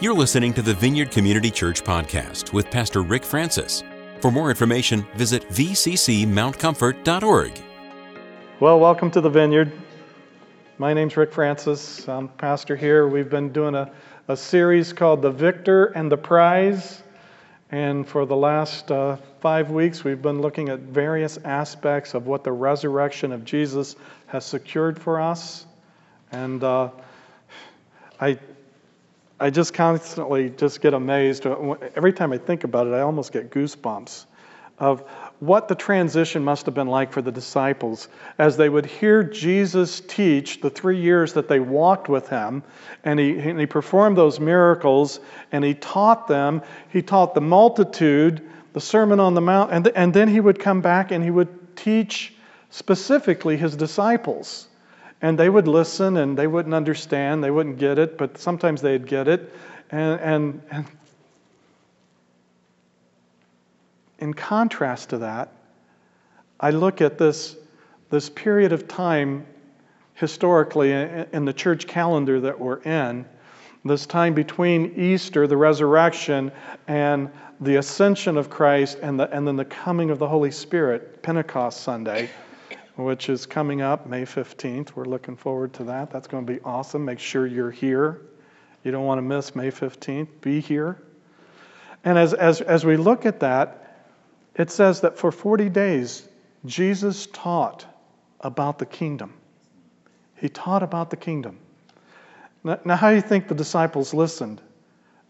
You're listening to the Vineyard Community Church podcast with Pastor Rick Francis. For more information, visit vccmountcomfort.org. Well, welcome to the Vineyard. My name's Rick Francis. I'm pastor here. We've been doing a, a series called The Victor and the Prize. And for the last uh, five weeks, we've been looking at various aspects of what the resurrection of Jesus has secured for us. And uh, I, I just constantly just get amazed. Every time I think about it, I almost get goosebumps of what the transition must have been like for the disciples as they would hear Jesus teach the three years that they walked with him, and he, and he performed those miracles, and he taught them. He taught the multitude the Sermon on the Mount, and, and then he would come back and he would teach specifically his disciples. And they would listen and they wouldn't understand, they wouldn't get it, but sometimes they'd get it. And, and, and in contrast to that, I look at this, this period of time historically in the church calendar that we're in, this time between Easter, the resurrection, and the ascension of Christ, and, the, and then the coming of the Holy Spirit, Pentecost Sunday which is coming up May 15th. We're looking forward to that. That's going to be awesome. Make sure you're here. You don't want to miss May 15th. Be here. And as, as, as we look at that, it says that for 40 days, Jesus taught about the kingdom. He taught about the kingdom. Now, now how do you think the disciples listened?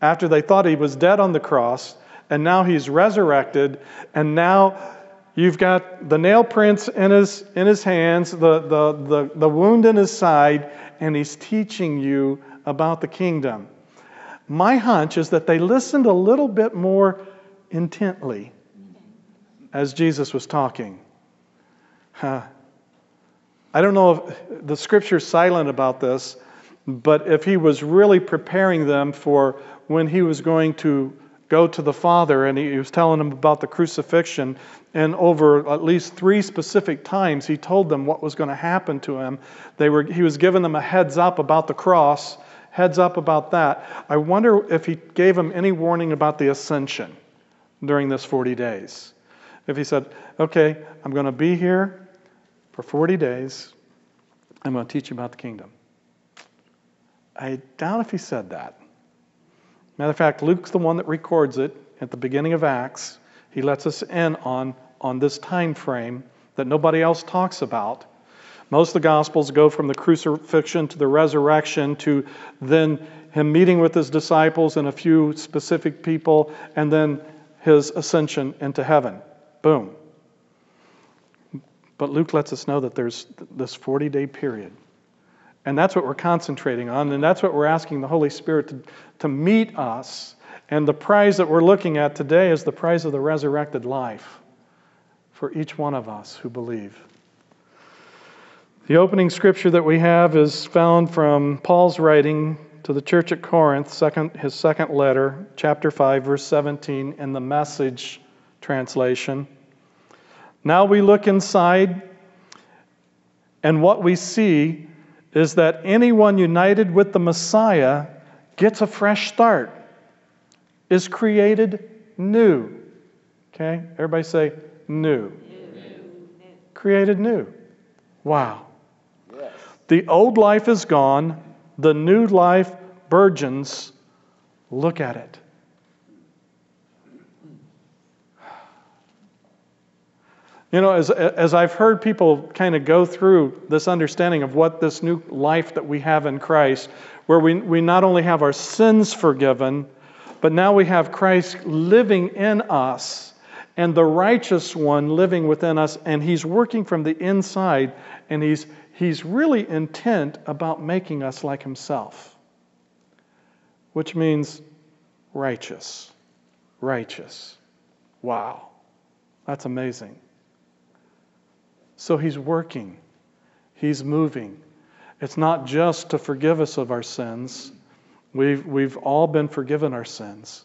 After they thought he was dead on the cross, and now he's resurrected, and now You've got the nail prints in his, in his hands, the, the, the, the wound in his side, and he's teaching you about the kingdom. My hunch is that they listened a little bit more intently as Jesus was talking. Huh. I don't know if the scripture's silent about this, but if he was really preparing them for when he was going to go to the Father, and he was telling them about the crucifixion. And over at least three specific times, he told them what was going to happen to him. They were, he was giving them a heads up about the cross, heads up about that. I wonder if he gave them any warning about the ascension during this 40 days. If he said, okay, I'm going to be here for 40 days, I'm going to teach you about the kingdom. I doubt if he said that. Matter of fact, Luke's the one that records it at the beginning of Acts. He lets us in on, on this time frame that nobody else talks about. Most of the Gospels go from the crucifixion to the resurrection to then him meeting with his disciples and a few specific people, and then his ascension into heaven. Boom. But Luke lets us know that there's this 40 day period and that's what we're concentrating on, and that's what we're asking the Holy Spirit to, to meet us. And the prize that we're looking at today is the prize of the resurrected life for each one of us who believe. The opening scripture that we have is found from Paul's writing to the church at Corinth, second, his second letter, chapter 5, verse 17, in the message translation. Now we look inside, and what we see is that anyone united with the Messiah gets a fresh start, is created new. Okay? Everybody say new. new. Created new. Wow. Yes. The old life is gone, the new life burgeons. Look at it. You know, as, as I've heard people kind of go through this understanding of what this new life that we have in Christ, where we, we not only have our sins forgiven, but now we have Christ living in us and the righteous one living within us, and he's working from the inside, and he's, he's really intent about making us like himself, which means righteous. Righteous. Wow. That's amazing. So he's working, he's moving. It's not just to forgive us of our sins. We've, we've all been forgiven our sins.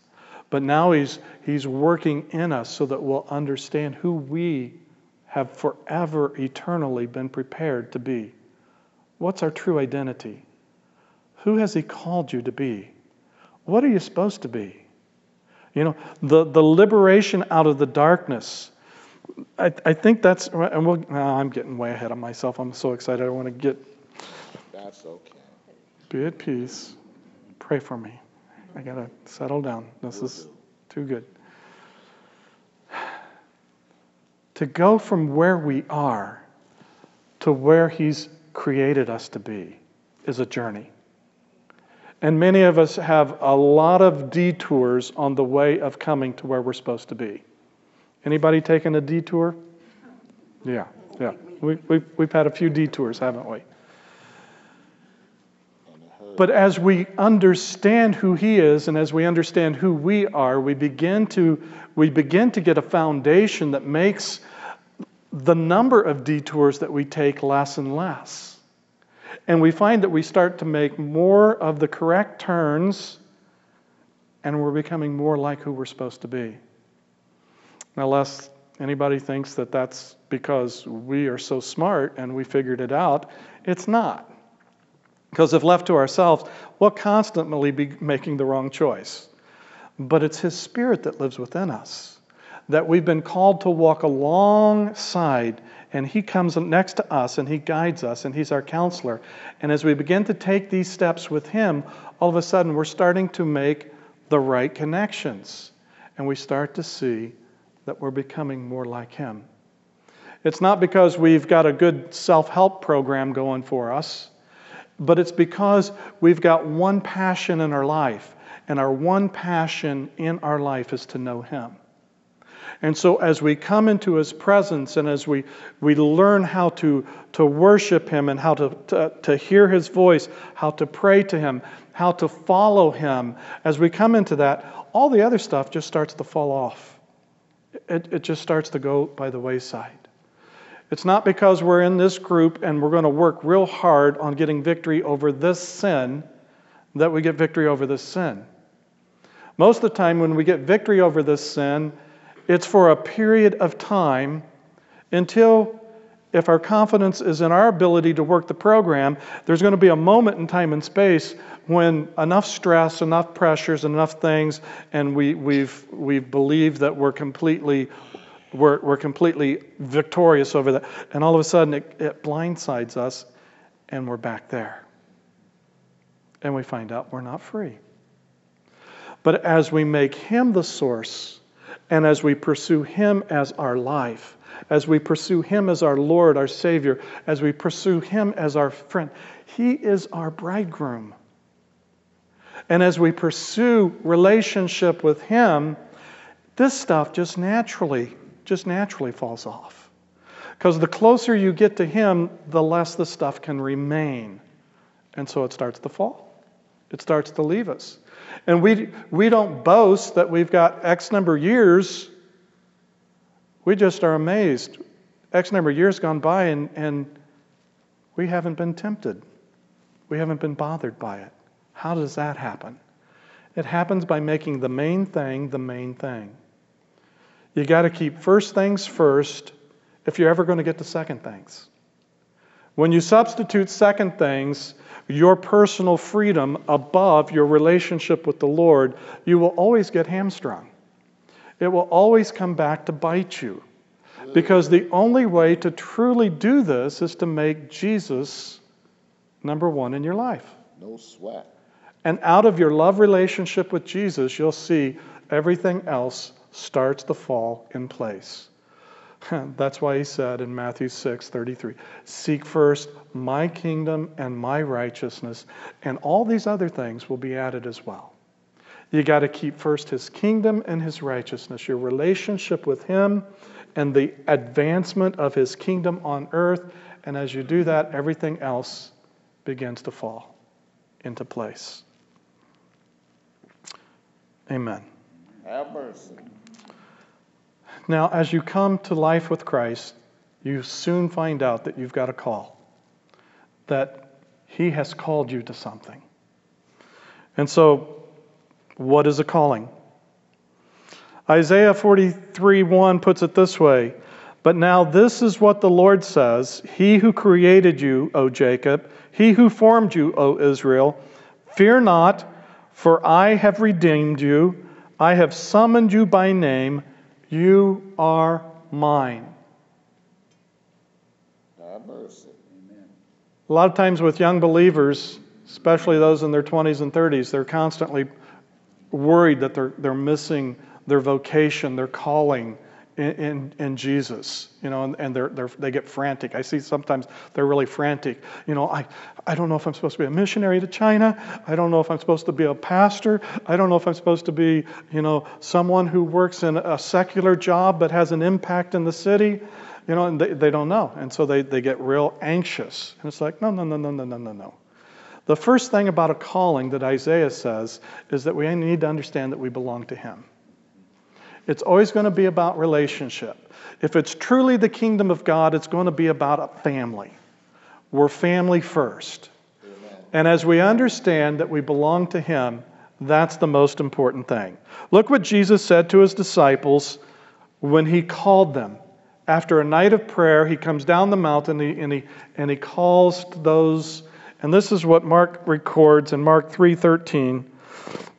But now he's, he's working in us so that we'll understand who we have forever, eternally been prepared to be. What's our true identity? Who has he called you to be? What are you supposed to be? You know, the, the liberation out of the darkness. I, I think that's, and we'll, oh, I'm getting way ahead of myself. I'm so excited. I want to get. That's okay. Be at peace. Pray for me. I got to settle down. This is too good. To go from where we are to where He's created us to be is a journey. And many of us have a lot of detours on the way of coming to where we're supposed to be. Anybody taken a detour? Yeah, yeah. We, we've, we've had a few detours, haven't we? But as we understand who He is and as we understand who we are, we begin to, we begin to get a foundation that makes the number of detours that we take less and less. And we find that we start to make more of the correct turns and we're becoming more like who we're supposed to be. Now, lest anybody thinks that that's because we are so smart and we figured it out, it's not. Because if left to ourselves, we'll constantly be making the wrong choice. But it's His Spirit that lives within us, that we've been called to walk alongside and He comes next to us and He guides us and He's our counselor. And as we begin to take these steps with Him, all of a sudden we're starting to make the right connections. And we start to see that we're becoming more like Him. It's not because we've got a good self help program going for us, but it's because we've got one passion in our life. And our one passion in our life is to know Him. And so, as we come into His presence and as we, we learn how to, to worship Him and how to, to, to hear His voice, how to pray to Him, how to follow Him, as we come into that, all the other stuff just starts to fall off. It, it just starts to go by the wayside. It's not because we're in this group and we're going to work real hard on getting victory over this sin that we get victory over this sin. Most of the time, when we get victory over this sin, it's for a period of time until, if our confidence is in our ability to work the program, there's going to be a moment in time and space when enough stress, enough pressures, enough things, and we, we've, we've believed that we're completely, we're, we're completely victorious over that. And all of a sudden, it, it blindsides us, and we're back there. And we find out we're not free. But as we make Him the source, and as we pursue Him as our life, as we pursue Him as our Lord, our Savior, as we pursue Him as our friend, He is our bridegroom. And as we pursue relationship with Him, this stuff just naturally, just naturally falls off. Because the closer you get to Him, the less the stuff can remain. And so it starts to fall. It starts to leave us. And we, we don't boast that we've got X number of years. We just are amazed. X number of years gone by, and, and we haven't been tempted. We haven't been bothered by it. How does that happen? It happens by making the main thing the main thing. You got to keep first things first if you're ever going to get to second things. When you substitute second things, your personal freedom above your relationship with the Lord, you will always get hamstrung. It will always come back to bite you. Because the only way to truly do this is to make Jesus number one in your life. No sweat. And out of your love relationship with Jesus, you'll see everything else starts to fall in place. That's why he said in Matthew 6 33, Seek first my kingdom and my righteousness, and all these other things will be added as well. You got to keep first his kingdom and his righteousness, your relationship with him, and the advancement of his kingdom on earth. And as you do that, everything else begins to fall into place. Amen. Have mercy. Now, as you come to life with Christ, you soon find out that you've got a call, that He has called you to something. And so, what is a calling? Isaiah 43 1 puts it this way But now this is what the Lord says He who created you, O Jacob, He who formed you, O Israel, fear not, For I have redeemed you, I have summoned you by name, you are mine. Have mercy. A lot of times with young believers, especially those in their 20s and 30s, they're constantly worried that they're, they're missing their vocation, their calling in, in, in Jesus, you know, and, and they're, they're, they get frantic. I see sometimes they're really frantic. You know, I, I don't know if I'm supposed to be a missionary to China. I don't know if I'm supposed to be a pastor. I don't know if I'm supposed to be, you know, someone who works in a secular job but has an impact in the city. You know, and they, they don't know. And so they, they get real anxious. And it's like, no, no, no, no, no, no, no, no. The first thing about a calling that Isaiah says is that we need to understand that we belong to Him. It's always going to be about relationship. If it's truly the kingdom of God, it's going to be about a family. We're family first. And as we understand that we belong to Him, that's the most important thing. Look what Jesus said to His disciples when He called them. After a night of prayer, He comes down the mountain and He, and he, and he calls those, and this is what Mark records in Mark 3:13.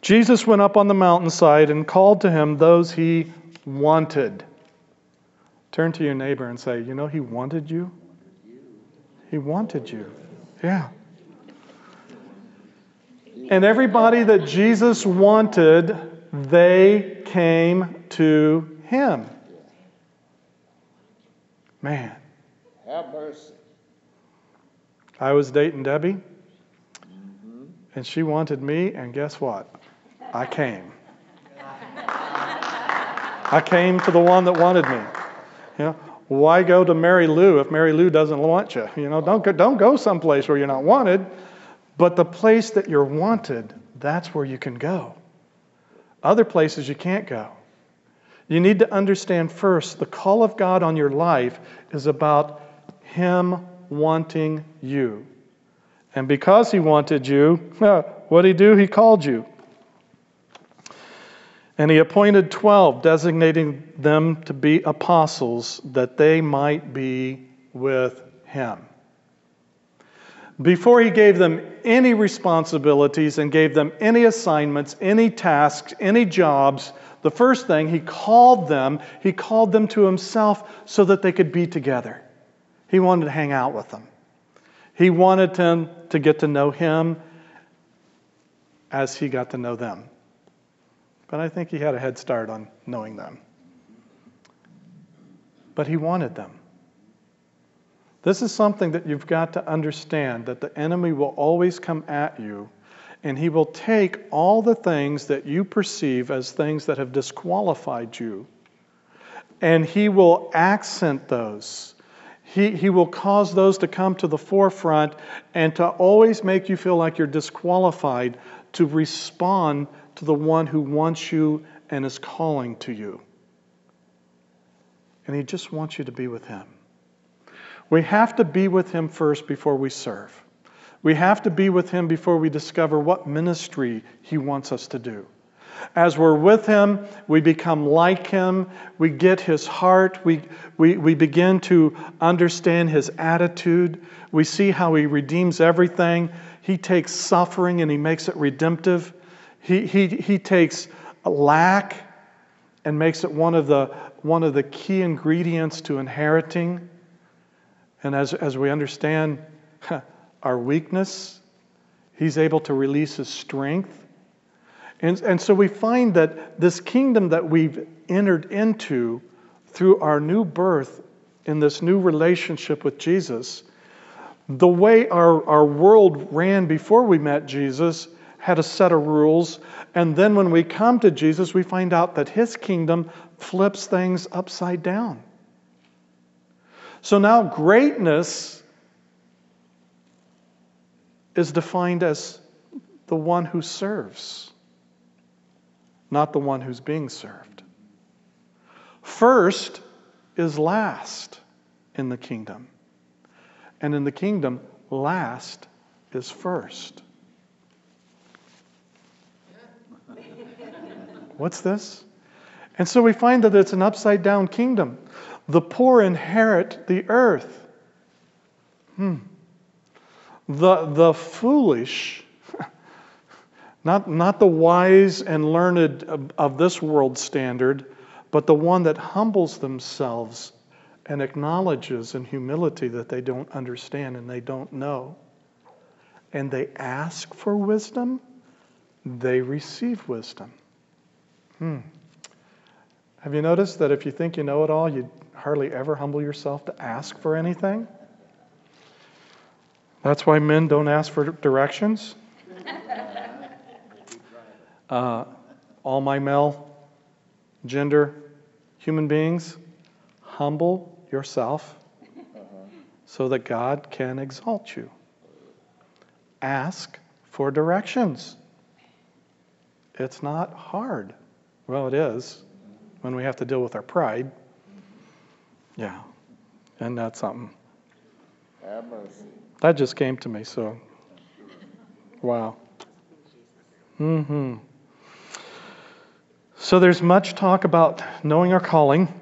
Jesus went up on the mountainside and called to him those he wanted. Turn to your neighbor and say, You know, he wanted you? He wanted you. Yeah. And everybody that Jesus wanted, they came to him. Man. Have mercy. I was dating Debbie, mm-hmm. and she wanted me, and guess what? I came. I came to the one that wanted me. You know, why go to Mary Lou if Mary Lou doesn't want you? You know, don't go, don't go someplace where you're not wanted. But the place that you're wanted, that's where you can go. Other places you can't go. You need to understand first the call of God on your life is about Him wanting you. And because He wanted you, what did He do? He called you. And He appointed 12, designating them to be apostles that they might be with Him. Before He gave them any responsibilities and gave them any assignments, any tasks, any jobs, the first thing, He called them, He called them to Himself so that they could be together. He wanted to hang out with them. He wanted them to get to know Him as He got to know them. But I think He had a head start on knowing them. But He wanted them. This is something that you've got to understand that the enemy will always come at you and he will take all the things that you perceive as things that have disqualified you and he will accent those. He, he will cause those to come to the forefront and to always make you feel like you're disqualified to respond to the one who wants you and is calling to you. And he just wants you to be with him. We have to be with Him first before we serve. We have to be with Him before we discover what ministry He wants us to do. As we're with Him, we become like Him. We get His heart. We, we, we begin to understand His attitude. We see how He redeems everything. He takes suffering and He makes it redemptive. He, he, he takes lack and makes it one of, the, one of the key ingredients to inheriting. And as, as we understand our weakness, He's able to release His strength. And, and so we find that this kingdom that we've entered into through our new birth in this new relationship with Jesus, the way our, our world ran before we met Jesus had a set of rules. And then when we come to Jesus, we find out that His kingdom flips things upside down. So now greatness is defined as the one who serves, not the one who's being served. First is last in the kingdom. And in the kingdom, last is first. What's this? And so we find that it's an upside down kingdom. The poor inherit the earth. Hmm. The, the foolish Not, not the wise and learned of, of this world standard, but the one that humbles themselves and acknowledges in humility that they don't understand and they don't know. And they ask for wisdom, they receive wisdom. Hmm. Have you noticed that if you think you know it all, you hardly ever humble yourself to ask for anything? That's why men don't ask for directions. Uh, all my male gender human beings, humble yourself so that God can exalt you. Ask for directions. It's not hard. Well, it is when we have to deal with our pride. Yeah, and that's something. That just came to me, so wow. Mm-hmm. So there's much talk about knowing our calling.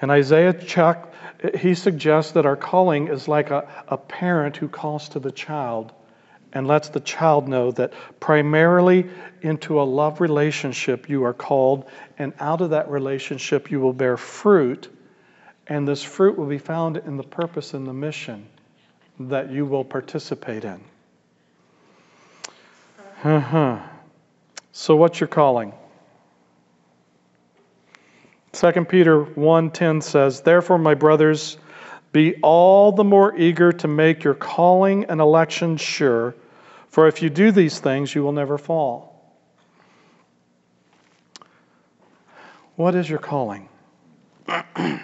And Isaiah Chuck, he suggests that our calling is like a, a parent who calls to the child and lets the child know that primarily into a love relationship you are called, and out of that relationship you will bear fruit, and this fruit will be found in the purpose and the mission that you will participate in. Uh-huh. So, what's your calling? 2 Peter 1:10 says, "Therefore, my brothers, be all the more eager to make your calling and election sure, for if you do these things, you will never fall." What is your calling? well,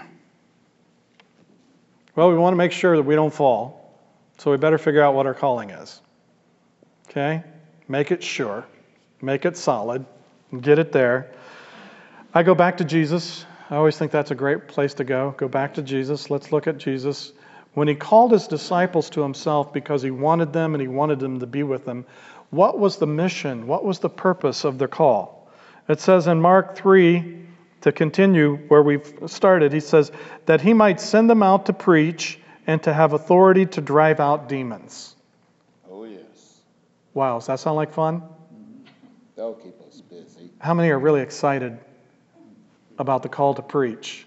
we want to make sure that we don't fall, so we better figure out what our calling is. Okay? Make it sure, make it solid, get it there. I go back to Jesus. I always think that's a great place to go. Go back to Jesus. Let's look at Jesus. When he called his disciples to himself because he wanted them and he wanted them to be with them, what was the mission? What was the purpose of the call? It says in Mark 3, to continue where we've started, he says, that he might send them out to preach and to have authority to drive out demons. Oh, yes. Wow, does that sound like fun? They'll keep us busy. How many are really excited about the call to preach.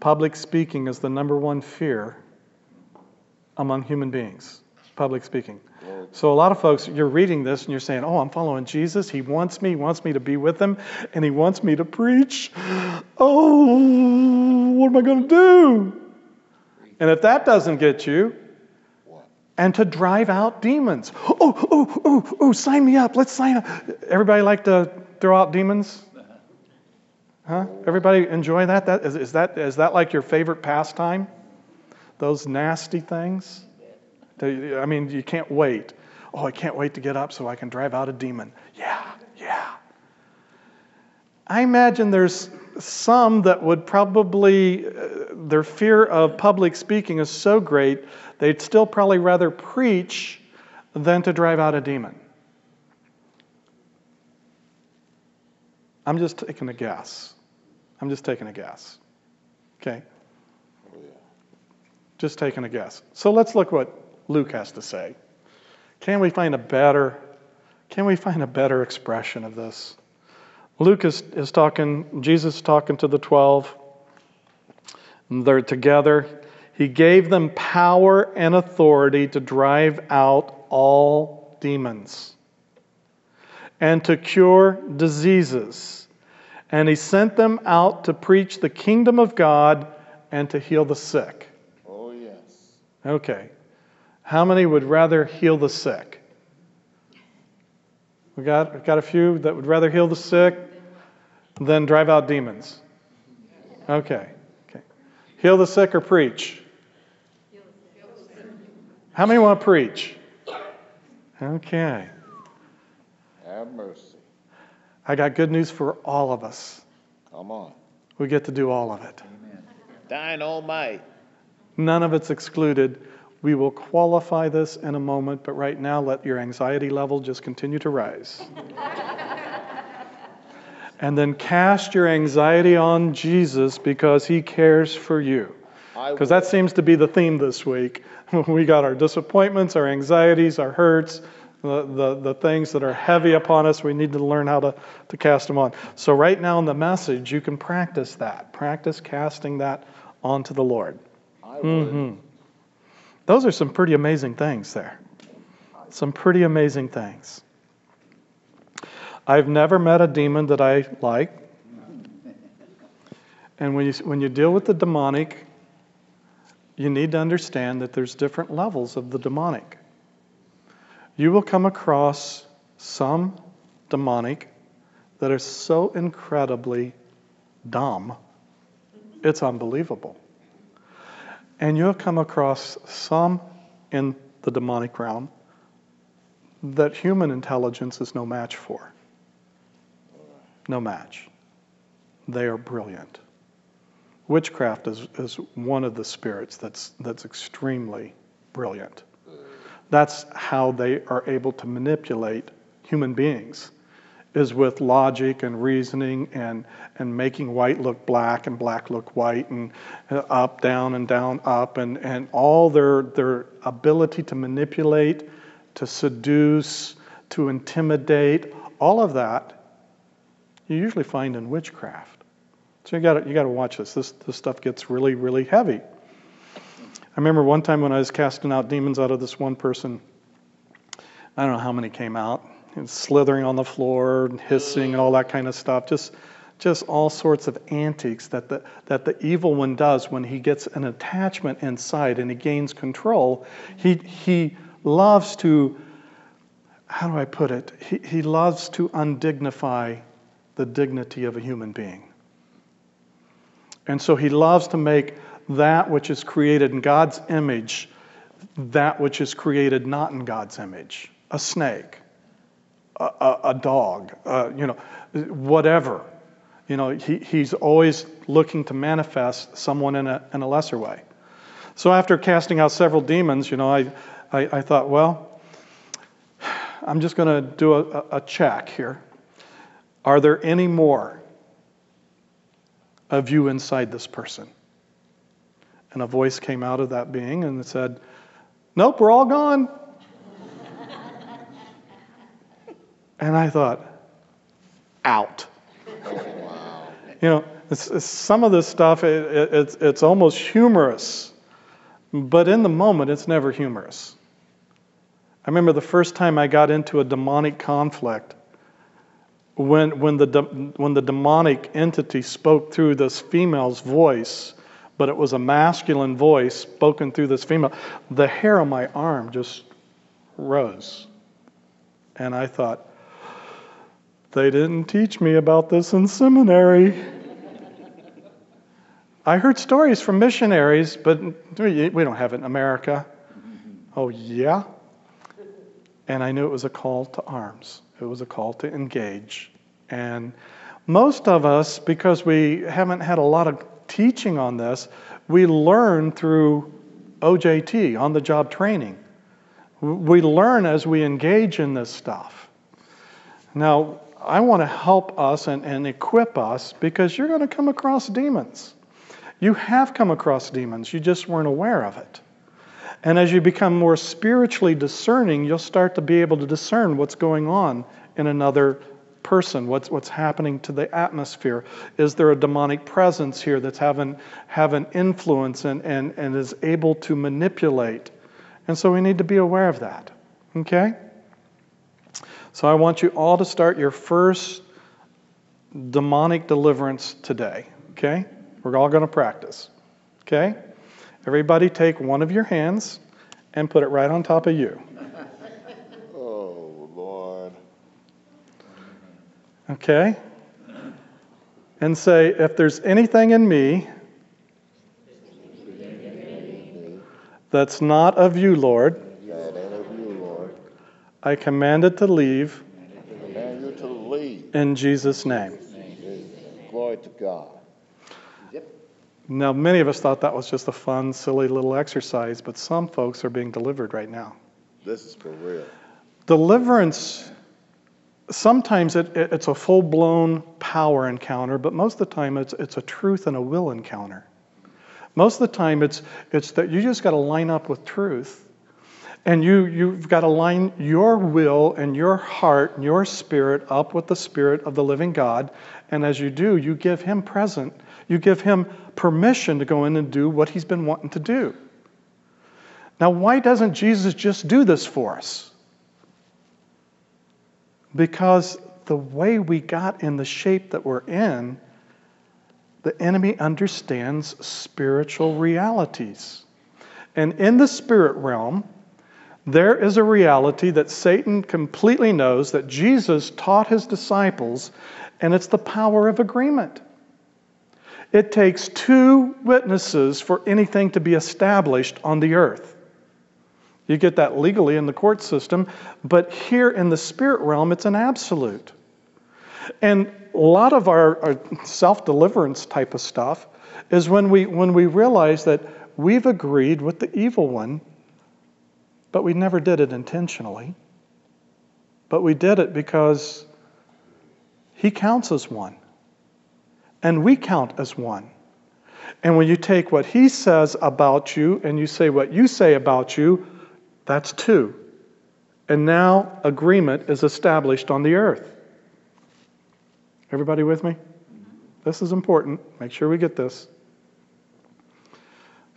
Public speaking is the number one fear among human beings. Public speaking. So a lot of folks, you're reading this and you're saying, "Oh, I'm following Jesus. He wants me. He wants me to be with him, and he wants me to preach. Oh, what am I going to do?" And if that doesn't get you, and to drive out demons. Oh, oh, oh, oh, sign me up. Let's sign up. Everybody like to throw out demons? Huh? Everybody enjoy that? That is, is that is that like your favorite pastime? Those nasty things? I mean, you can't wait. Oh, I can't wait to get up so I can drive out a demon. Yeah, yeah. I imagine there's some that would probably, uh, their fear of public speaking is so great, they'd still probably rather preach than to drive out a demon. I'm just taking a guess. I'm just taking a guess. Okay? Oh, just taking a guess. So let's look what Luke has to say. Can we find a better can we find a better expression of this? Luke is, is talking, Jesus is talking to the 12. They're together. He gave them power and authority to drive out all demons and to cure diseases and he sent them out to preach the kingdom of God and to heal the sick. Oh, yes. Okay. How many would rather heal the sick? We got, we got a few that would rather heal the sick than drive out demons. Okay. Okay. Heal the sick or preach? How many want to preach? Okay. Have mercy. I got good news for all of us. Come on. We get to do all of it. Amen. Might. None of it's excluded. We will qualify this in a moment, but right now let your anxiety level just continue to rise. and then cast your anxiety on Jesus because he cares for you. Because that seems to be the theme this week. we got our disappointments, our anxieties, our hurts. The, the, the things that are heavy upon us, we need to learn how to, to cast them on. So, right now in the message, you can practice that. Practice casting that onto the Lord. I would. hmm Those are some pretty amazing things there. Some pretty amazing things. I've never met a demon that I like. And when you, when you deal with the demonic, you need to understand that there's different levels of the demonic. You will come across some demonic that are so incredibly dumb, it's unbelievable. And you'll come across some in the demonic realm that human intelligence is no match for. No match. They are brilliant. Witchcraft is, is one of the spirits that's, that's extremely brilliant. That's how they are able to manipulate human beings, is with logic and reasoning and, and making white look black and black look white and uh, up, down, and down, up, and, and all their, their ability to manipulate, to seduce, to intimidate, all of that you usually find in witchcraft. So you got you got to watch this. This this stuff gets really really heavy. I remember one time when I was casting out demons out of this one person. I don't know how many came out, and slithering on the floor, and hissing, and all that kind of stuff. Just just all sorts of antics that the that the evil one does when he gets an attachment inside and he gains control. He he loves to. How do I put it? He, he loves to undignify the dignity of a human being. And so he loves to make that which is created in God's image that which is created not in God's image. A snake, a, a, a dog, uh, you know, whatever. You know, he, he's always looking to manifest someone in a, in a lesser way. So after casting out several demons, you know, I, I, I thought, well, I'm just going to do a, a check here. Are there any more of you inside this person? And a voice came out of that being and said, Nope, we're all gone. and I thought, out. You know, it's, it's, some of this stuff, it, it, it's, it's almost humorous, but in the moment, it's never humorous. I remember the first time I got into a demonic conflict when, when, the, when the demonic entity spoke through this female's voice, but it was a masculine voice spoken through this female, the hair on my arm just rose. And I thought, they didn't teach me about this in seminary. I heard stories from missionaries, but we don't have it in America. Oh, yeah? And I knew it was a call to arms. It was a call to engage. And most of us, because we haven't had a lot of teaching on this, we learn through OJT, on the job training. We learn as we engage in this stuff. Now, I want to help us and, and equip us because you're going to come across demons. You have come across demons, you just weren't aware of it. And as you become more spiritually discerning, you'll start to be able to discern what's going on in another person, what's, what's happening to the atmosphere. Is there a demonic presence here that's having, having influence and, and, and is able to manipulate? And so we need to be aware of that. Okay? So I want you all to start your first demonic deliverance today. Okay? We're all going to practice. Okay? Everybody take one of your hands and put it right on top of you. Oh, Lord. Okay? And say, if there's anything in me that's not of you, Lord, That ain't of you, Lord. I command it to leave Command you to leave. in Jesus' name. Glory to God. Now, many of us thought that was just a fun, silly little exercise, but some folks are being delivered right now. This is for real. Deliverance, sometimes it, it- it's a full blown power encounter, but most of the time it's, it's a truth and a will encounter. Most of the time it's, it's that you just got to line up with truth. And you, you've got to line your will and your heart and your spirit up with the spirit of the living God. And as you do, you give him present, you give him permission to go in and do what he's been wanting to do. Now, why doesn't Jesus just do this for us? Because the way we got in the shape that we're in, the enemy understands spiritual realities. And in the spirit realm, there is a reality that Satan completely knows that Jesus taught his disciples, and it's the power of agreement. It takes two witnesses for anything to be established on the earth. You get that legally in the court system, but here in the spirit realm, it's an absolute. And a lot of our, our self deliverance type of stuff is when we, when we realize that we've agreed with the evil one, but we never did it intentionally. But we did it because he counts as one, and we count as one. And when you take what he says about you and you say what you say about you, that's two. And now agreement is established on the earth. Everybody with me? This is important. Make sure we get this.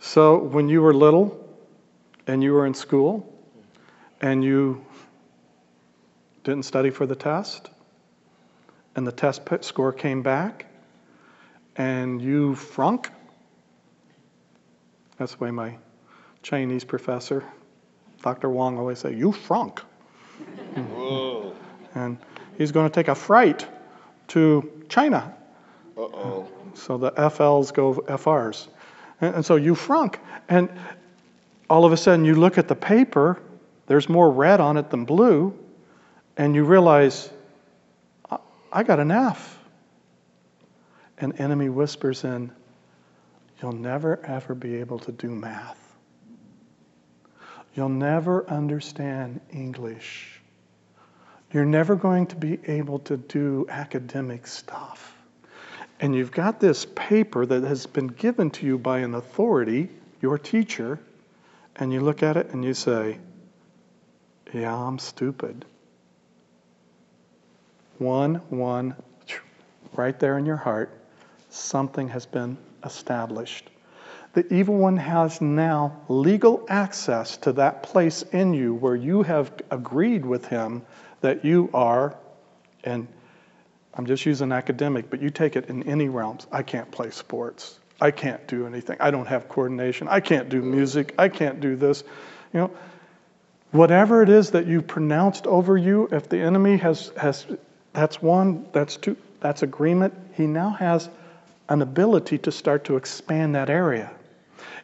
So, when you were little and you were in school and you didn't study for the test, and the test score came back, and you frunk, that's the way my Chinese professor Dr. Wong always say, "You frunk," Whoa. and he's going to take a fright to China. Uh oh. So the FLs go FRs, and, and so you frunk, and all of a sudden you look at the paper. There's more red on it than blue, and you realize, I, I got an F. An enemy whispers in, You'll never ever be able to do math. You'll never understand English. You're never going to be able to do academic stuff. And you've got this paper that has been given to you by an authority, your teacher, and you look at it and you say, Yeah, I'm stupid. One, one, right there in your heart, something has been established the evil one has now legal access to that place in you where you have agreed with him that you are, and I'm just using academic, but you take it in any realms. I can't play sports. I can't do anything. I don't have coordination. I can't do music. I can't do this. You know, whatever it is that you pronounced over you, if the enemy has, has that's one, that's two, that's agreement, he now has an ability to start to expand that area.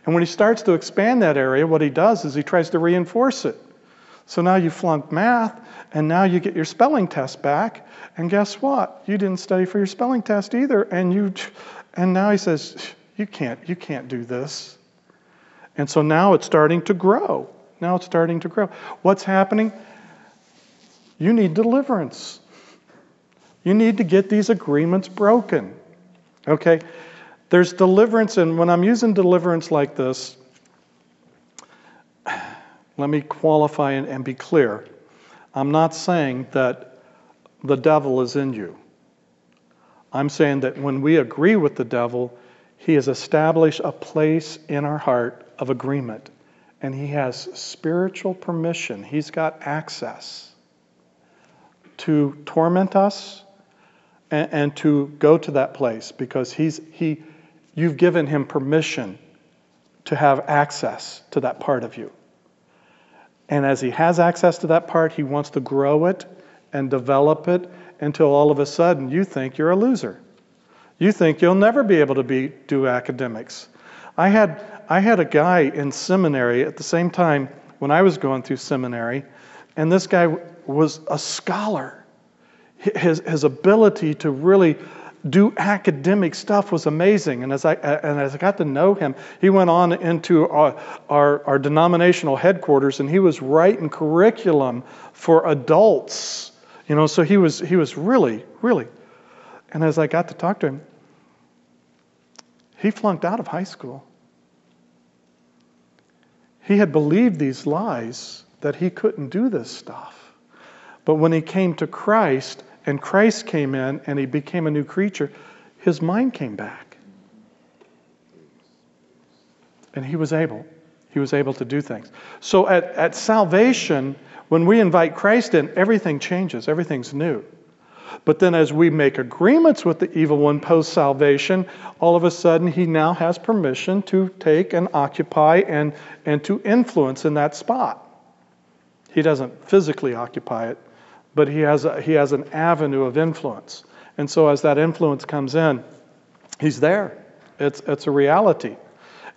And when he starts to expand that area, what he does is he tries to reinforce it. So now you flunked math, and now you get your spelling test back, and guess what? You didn't study for your spelling test either, and you, and now he says, you can't, you can't do this. And so now it's starting to grow. Now it's starting to grow. What's happening? You need deliverance. You need to get these agreements broken. Okay? There's deliverance, and when I'm using deliverance like this, let me qualify and, and be clear. I'm not saying that the devil is in you. I'm saying that when we agree with the devil, he has established a place in our heart of agreement, and he has spiritual permission. He's got access to torment us and, and to go to that place because he's, he, You've given him permission to have access to that part of you. And as he has access to that part, he wants to grow it and develop it until all of a sudden you think you're a loser. You think you'll never be able to be, do academics. I had, I had a guy in seminary at the same time when I was going through seminary, and this guy was a scholar. His, his ability to really do academic stuff was amazing. And as I, and as I got to know him, he went on into our, our, our denominational headquarters and he was writing curriculum for adults. You know, so he was, he was really, really. And as I got to talk to him, he flunked out of high school. He had believed these lies that he couldn't do this stuff. But when he came to Christ and Christ came in and he became a new creature, his mind came back. And he was able. He was able to do things. So at, at salvation, when we invite Christ in, everything changes, everything's new. But then, as we make agreements with the evil one post salvation, all of a sudden he now has permission to take and occupy and, and to influence in that spot. He doesn't physically occupy it, but he has, a, he has an avenue of influence. And so, as that influence comes in, he's there. It's, it's a reality.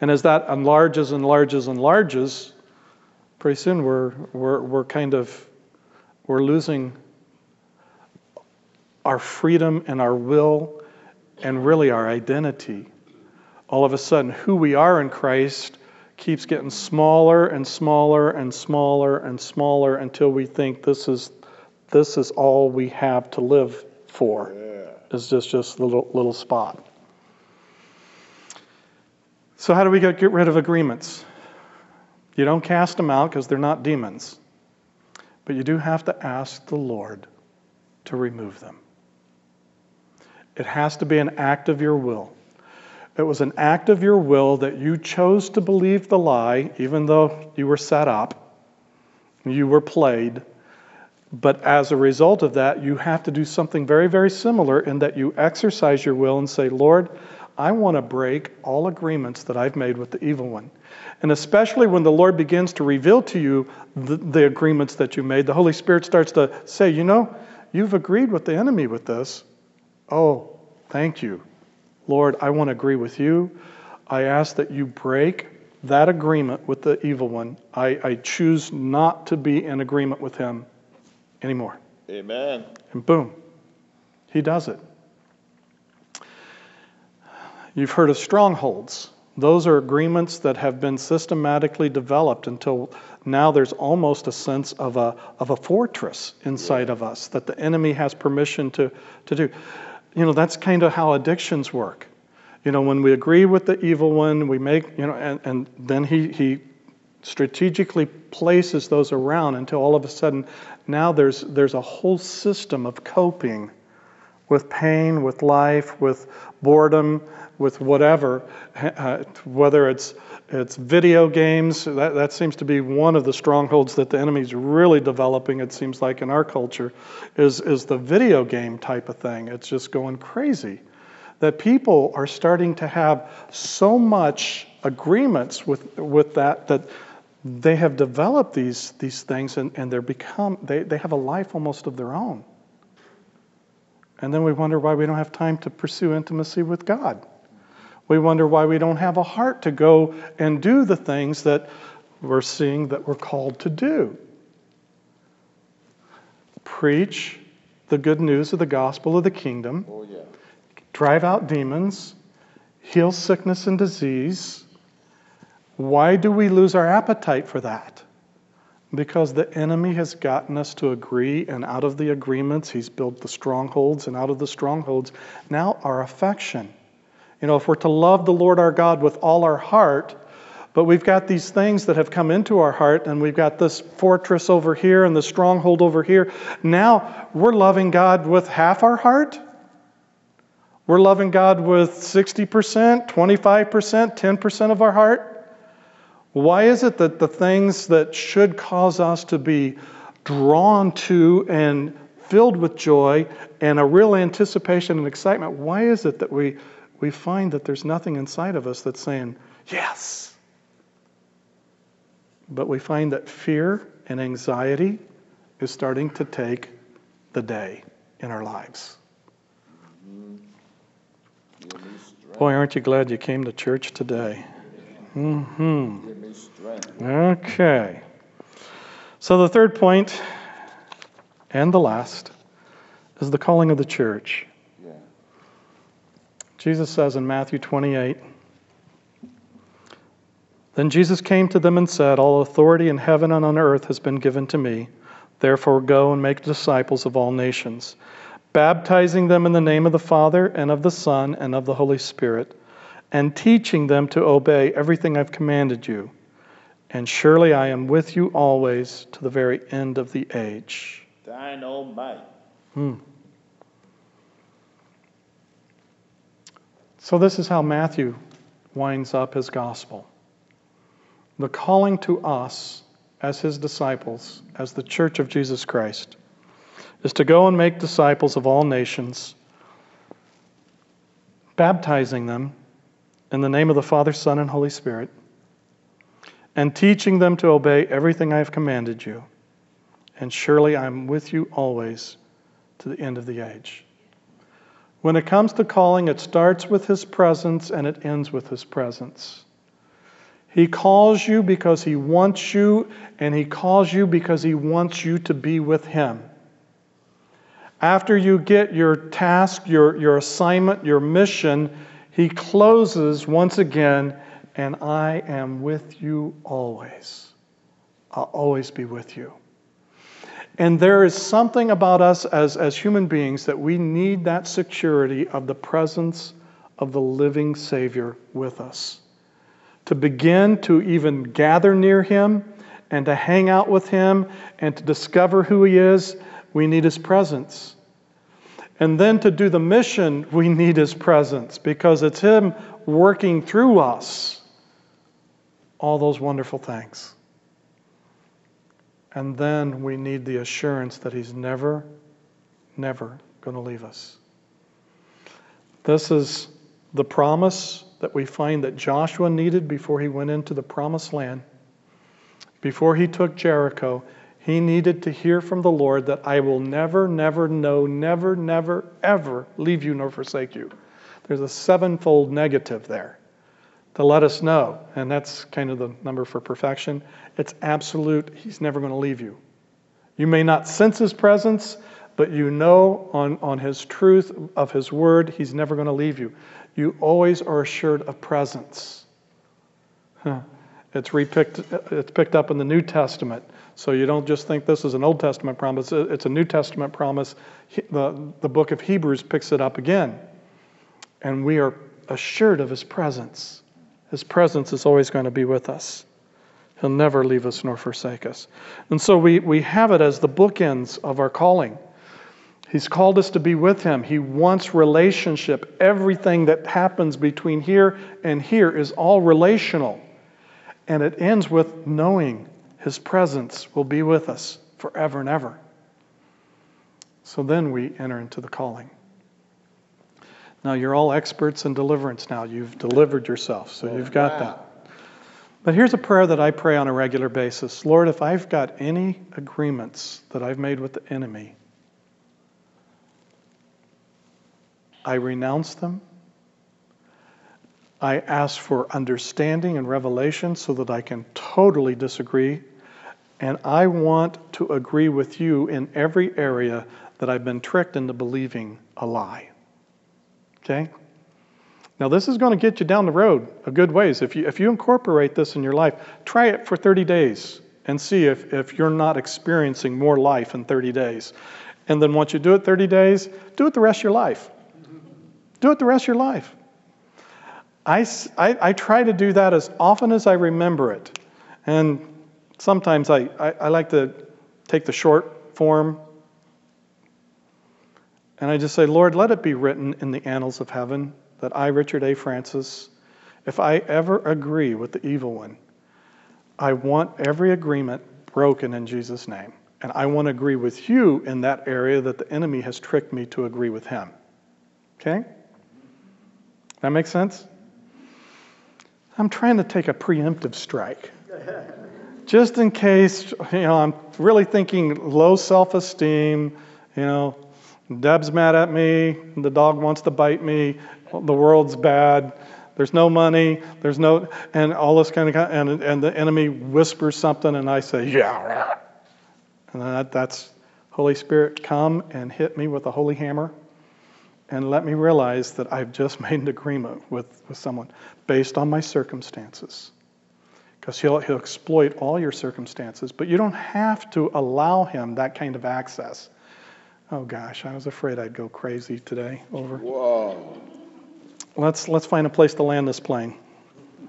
And as that enlarges, and enlarges, and enlarges, pretty soon we're, we're, we're kind of we're losing our freedom and our will and really our identity. All of a sudden, who we are in Christ keeps getting smaller and smaller and smaller and smaller until we think this is this is all we have to live for. Yeah. Is just just a little little spot. So how do we get, get rid of agreements? You don't cast them out because they're not demons. But you do have to ask the Lord to remove them. It has to be an act of your will. It was an act of your will that you chose to believe the lie, even though you were set up, you were played. But as a result of that, you have to do something very, very similar in that you exercise your will and say, Lord, I want to break all agreements that I've made with the evil one. And especially when the Lord begins to reveal to you the, the, agreements that you made, the Holy Spirit starts to say, You know, you've agreed with the enemy with this. Oh, thank you. Lord, I want to agree with you. I ask that you break that agreement with the evil one. I, I choose not to be in agreement with him anymore. Amen. And boom, he does it. You've heard of strongholds. Those are agreements that have been systematically developed until now there's almost a sense of a, of a fortress inside of us that the enemy has permission to, to do. You know, that's kind of how addictions work. You know, when we agree with the evil one, we make, you know, and, and then he, he strategically places those around until all of a sudden now there's, there's a whole system of coping with pain, with life, with boredom, with whatever, uh, whether it's it's video games. That, that seems to be one of the strongholds that the enemy's really developing. It seems like in our culture, is is the video game type of thing. It's just going crazy. That people are starting to have so much agreements with with that that they have developed these these things and, and they're become they, they have a life almost of their own. And then we wonder why we don't have time to pursue intimacy with God. We wonder why we don't have a heart to go and do the things that we're seeing that we're called to do. Preach the good news of the gospel of the kingdom. Oh, yeah. Drive out demons. Heal sickness and disease. Why do we lose our appetite for that? Because the enemy has gotten us to agree, and out of the agreements, he's built the strongholds, and out of the strongholds, now our affection you know, if we're to love the Lord our God with all our heart, but we've got these things that have come into our heart, and we've got this fortress over here and the stronghold over here. Now we're loving God with half our heart. We're loving God with 60%, 25%, 10% of our heart. Why is it that the things that should cause us to be drawn to and filled with joy and a real anticipation and excitement, why is it that we we find that there's nothing inside of us that's saying, yes. But we find that fear and anxiety is starting to take the day in our lives. Boy, aren't you glad you came to church today? Mm-hmm. Okay. So the third point, and the last, is the calling of the church. Yeah. Jesus says in Matthew 28 Then Jesus came to them and said, All authority in heaven and on earth has been given to me. Therefore, go and make disciples of all nations, baptizing them in the name of the Father, and of the Son, and of the Holy Spirit, and teaching them to obey everything I've commanded you. and surely I am with you always to the very end of the age. Thine own might. Hmm. So, this is how Matthew winds up his gospel. The calling to us as his disciples, as the church of Jesus Christ, is to go and make disciples of all nations, baptizing them in the name of the Father, Son, and Holy Spirit, and teaching them to obey everything I have commanded you. And surely I'm with you always to the end of the age. When it comes to calling, it starts with His presence and it ends with His presence. He calls you because He wants you, and He calls you because He wants you to be with Him. After you get your task, your, your assignment, your mission, He closes once again, and I am with you always. I'll always be with you. And there is something about us as, as human beings that we need that security of the presence of the living Savior with us. To begin to even gather near Him and to hang out with Him and to discover who He is, we need His presence. And then to do the mission, we need His presence because it's Him working through us all those wonderful things. And then we need the assurance that He's never, never going to leave us. This is the promise that we find that Joshua needed before he went into the promised land. Before he took Jericho, he needed to hear from the Lord that I will never, never, no, never, never, ever leave you nor forsake you. There's a sevenfold negative there to let us know, and that's kind of the number for perfection. It's absolute, He's never going to leave you. You may not sense His presence, but you know on, on His truth of His word, He's never going to leave you. You always are assured of presence. Huh. It's, repicked, it's picked up in the New Testament. So you don't just think this is an Old Testament promise, it's a New Testament promise. The, the book of Hebrews picks it up again. And we are assured of His presence. His presence is always going to be with us. He'll never leave us nor forsake us. And so we, we have it as the bookends of our calling. He's called us to be with Him. He wants relationship. Everything that happens between here and here is all relational. And it ends with knowing His presence will be with us forever and ever. So then we enter into the calling. Now, you're all experts in deliverance now. You've delivered yourself, so you've got that. But here's a prayer that I pray on a regular basis Lord, if I've got any agreements that I've made with the enemy, I renounce them. I ask for understanding and revelation so that I can totally disagree. And I want to agree with you in every area that I've been tricked into believing a lie. Okay? Now, this is going to get you down the road a good ways. If you, if you incorporate this in your life, try it for 30 days and see if, if you're not experiencing more life in 30 days. And then once you do it 30 days, do it the rest of your life. Do it the rest of your life. I, I, I try to do that as often as I remember it. And sometimes I, I, I like to take the short form and I just say, Lord, let it be written in the annals of heaven that I, Richard A. Francis, if I ever agree with the evil one, I want every agreement broken in Jesus' name. And I want to agree with you in that area that the enemy has tricked me to agree with him. Okay? That makes sense? I'm trying to take a preemptive strike. Just in case, you know, I'm really thinking low self esteem, you know, Deb's mad at me. The dog wants to bite me. The world's bad. There's no money. There's no, and all this kind of, and, and the enemy whispers something, and I say, yeah. And that, that's Holy Spirit, come and hit me with a holy hammer and let me realize that I've just made an agreement with, with someone based on my circumstances. Because he'll, he'll exploit all your circumstances, but you don't have to allow him that kind of access. Oh gosh, I was afraid I'd go crazy today. Over. Whoa. Let's let's find a place to land this plane.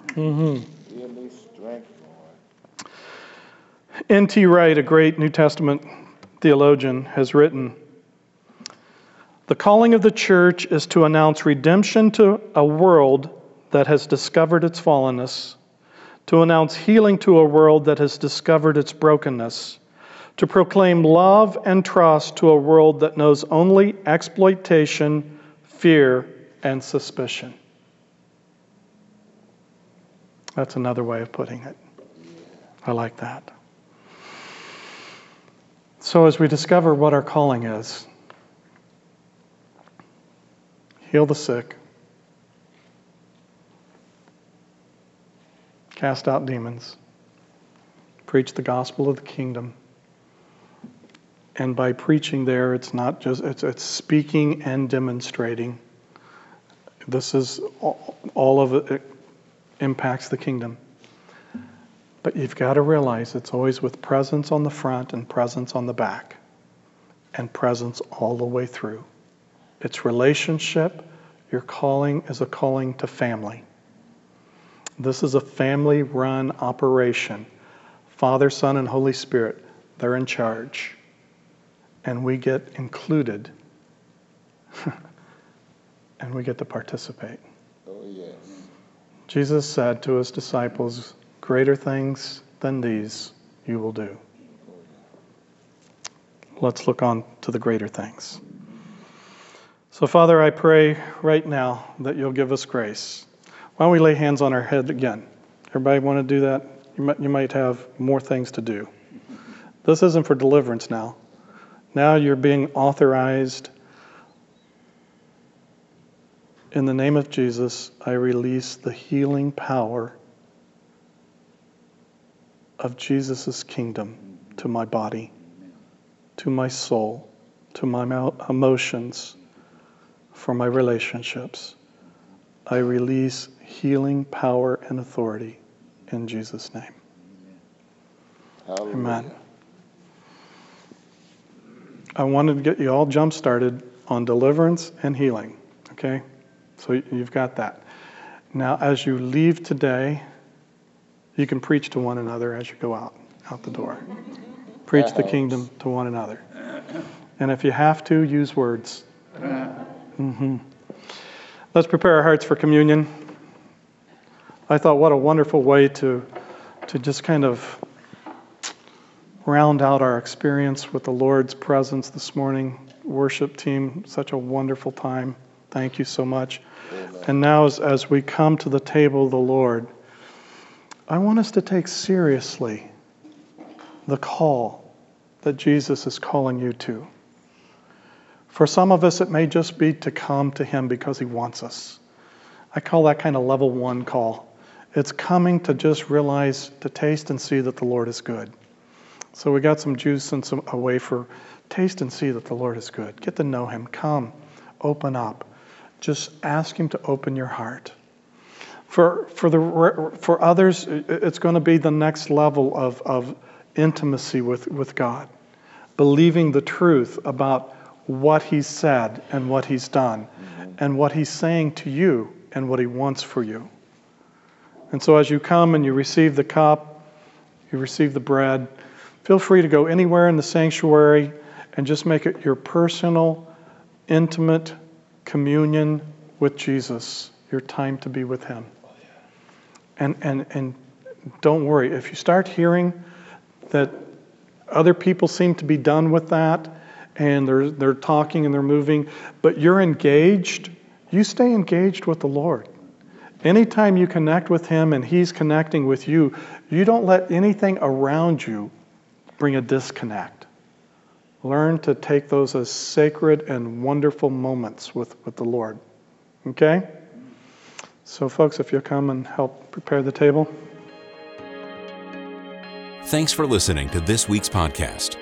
Mm-hmm. N.T. Wright, a great New Testament theologian, has written The calling of the church is to announce redemption to a world that has discovered its fallenness, to announce healing to a world that has discovered its brokenness, to proclaim love and trust to a world that knows only exploitation, fear, and suspicion. That's another way of putting it. I like that. So, as we discover what our calling is, heal the sick, cast out demons, preach the gospel of the kingdom. And by preaching there, it's not just, it's, it's speaking and demonstrating. This is all, all of it, it impacts the kingdom. But you've got to realize it's always with presence on the front and presence on the back, and presence all the way through. It's relationship. Your calling is a calling to family. This is a family run operation. Father, Son, and Holy Spirit, they're in charge. And we get included. and we get to participate. Oh, yes. Jesus said to his disciples, Greater things than these you will do. Let's look on to the greater things. So, Father, I pray right now that you'll give us grace. Why don't we lay hands on our head again? Everybody want to do that? You might, you might have more things to do. This isn't for deliverance now. Now you're being authorized. In the name of Jesus, I release the healing power of Jesus' kingdom to my body, to my soul, to my emotions, for my relationships. I release healing power and authority in Jesus' name. Hallelujah. Amen. I wanted to get you all jump started on deliverance and healing. Okay? So you've got that. Now, as you leave today, you can preach to one another as you go out, out the door. Preach the kingdom to one another. And if you have to, use words. Hmm Let's prepare our hearts for communion. I thought, what a wonderful way to, to just kind of round out our experience with the Lord's presence this morning. Worship team, such a wonderful time. Thank you so much. Amen. And now, as, as we come to the table of the Lord, I want us to take seriously the call that Jesus is calling you to. For some of us, it may just be to come to Him because He wants us. I call that kind of level one call. It's coming to just realize, to taste and see that the Lord is good. So we got some juice and some a wafer. Taste and see that the Lord is good. Get to know Him. Come, open up. Just ask Him to open your heart. For, for, the, for others, it's going to be the next level of, of intimacy with, with God, believing the truth about what He's said and what He's done, mm-hmm. and what He's saying to you and what He wants for you. And so, as you come and you receive the cup, you receive the bread, feel free to go anywhere in the sanctuary and just make it your personal, intimate communion with Jesus, your time to be with Him. And, and, and don't worry, if you start hearing that other people seem to be done with that and they're, they're talking and they're moving, but you're engaged, you stay engaged with the Lord. Anytime you connect with Him and He's connecting with you, you don't let anything around you bring a disconnect. Learn to take those as sacred and wonderful moments with, with the Lord. Okay? So, folks, if you'll come and help prepare the table. Thanks for listening to this week's podcast.